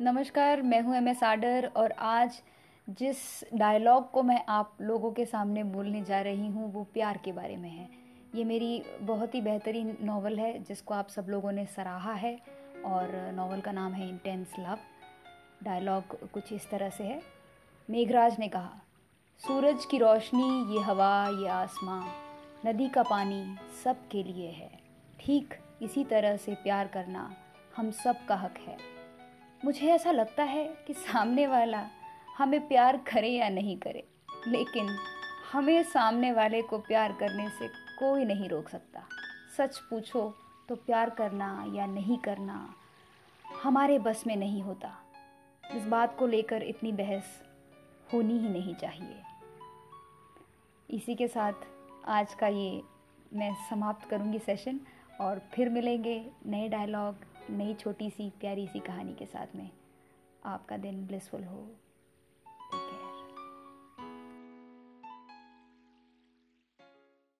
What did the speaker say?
नमस्कार, मैं हूँ एम एस आडर और आज जिस डायलॉग को मैं आप लोगों के सामने बोलने जा रही हूँ, वो प्यार के बारे में है। ये मेरी बहुत ही बेहतरीन नावल है, जिसको आप सब लोगों ने सराहा है और नावल का नाम है इंटेंस लव डायलॉग कुछ इस तरह से है। मेघराज ने कहा, सूरज की रोशनी, ये हवा, ये आसमां, नदी का पानी सब के लिए है। ठीक इसी तरह से प्यार करना हम सब का हक है। मुझे ऐसा लगता है कि सामने वाला हमें प्यार करे या नहीं करे, लेकिन हमें सामने वाले को प्यार करने से कोई नहीं रोक सकता। सच पूछो तो प्यार करना या नहीं करना हमारे बस में नहीं होता। इस बात को लेकर इतनी बहस होनी ही नहीं चाहिए। इसी के साथ आज का ये मैं समाप्त करूँगी सेशन और फिर मिलेंगे नए डायलॉग नई छोटी सी प्यारी सी कहानी के साथ में। आपका दिन ब्लिसफुल हो।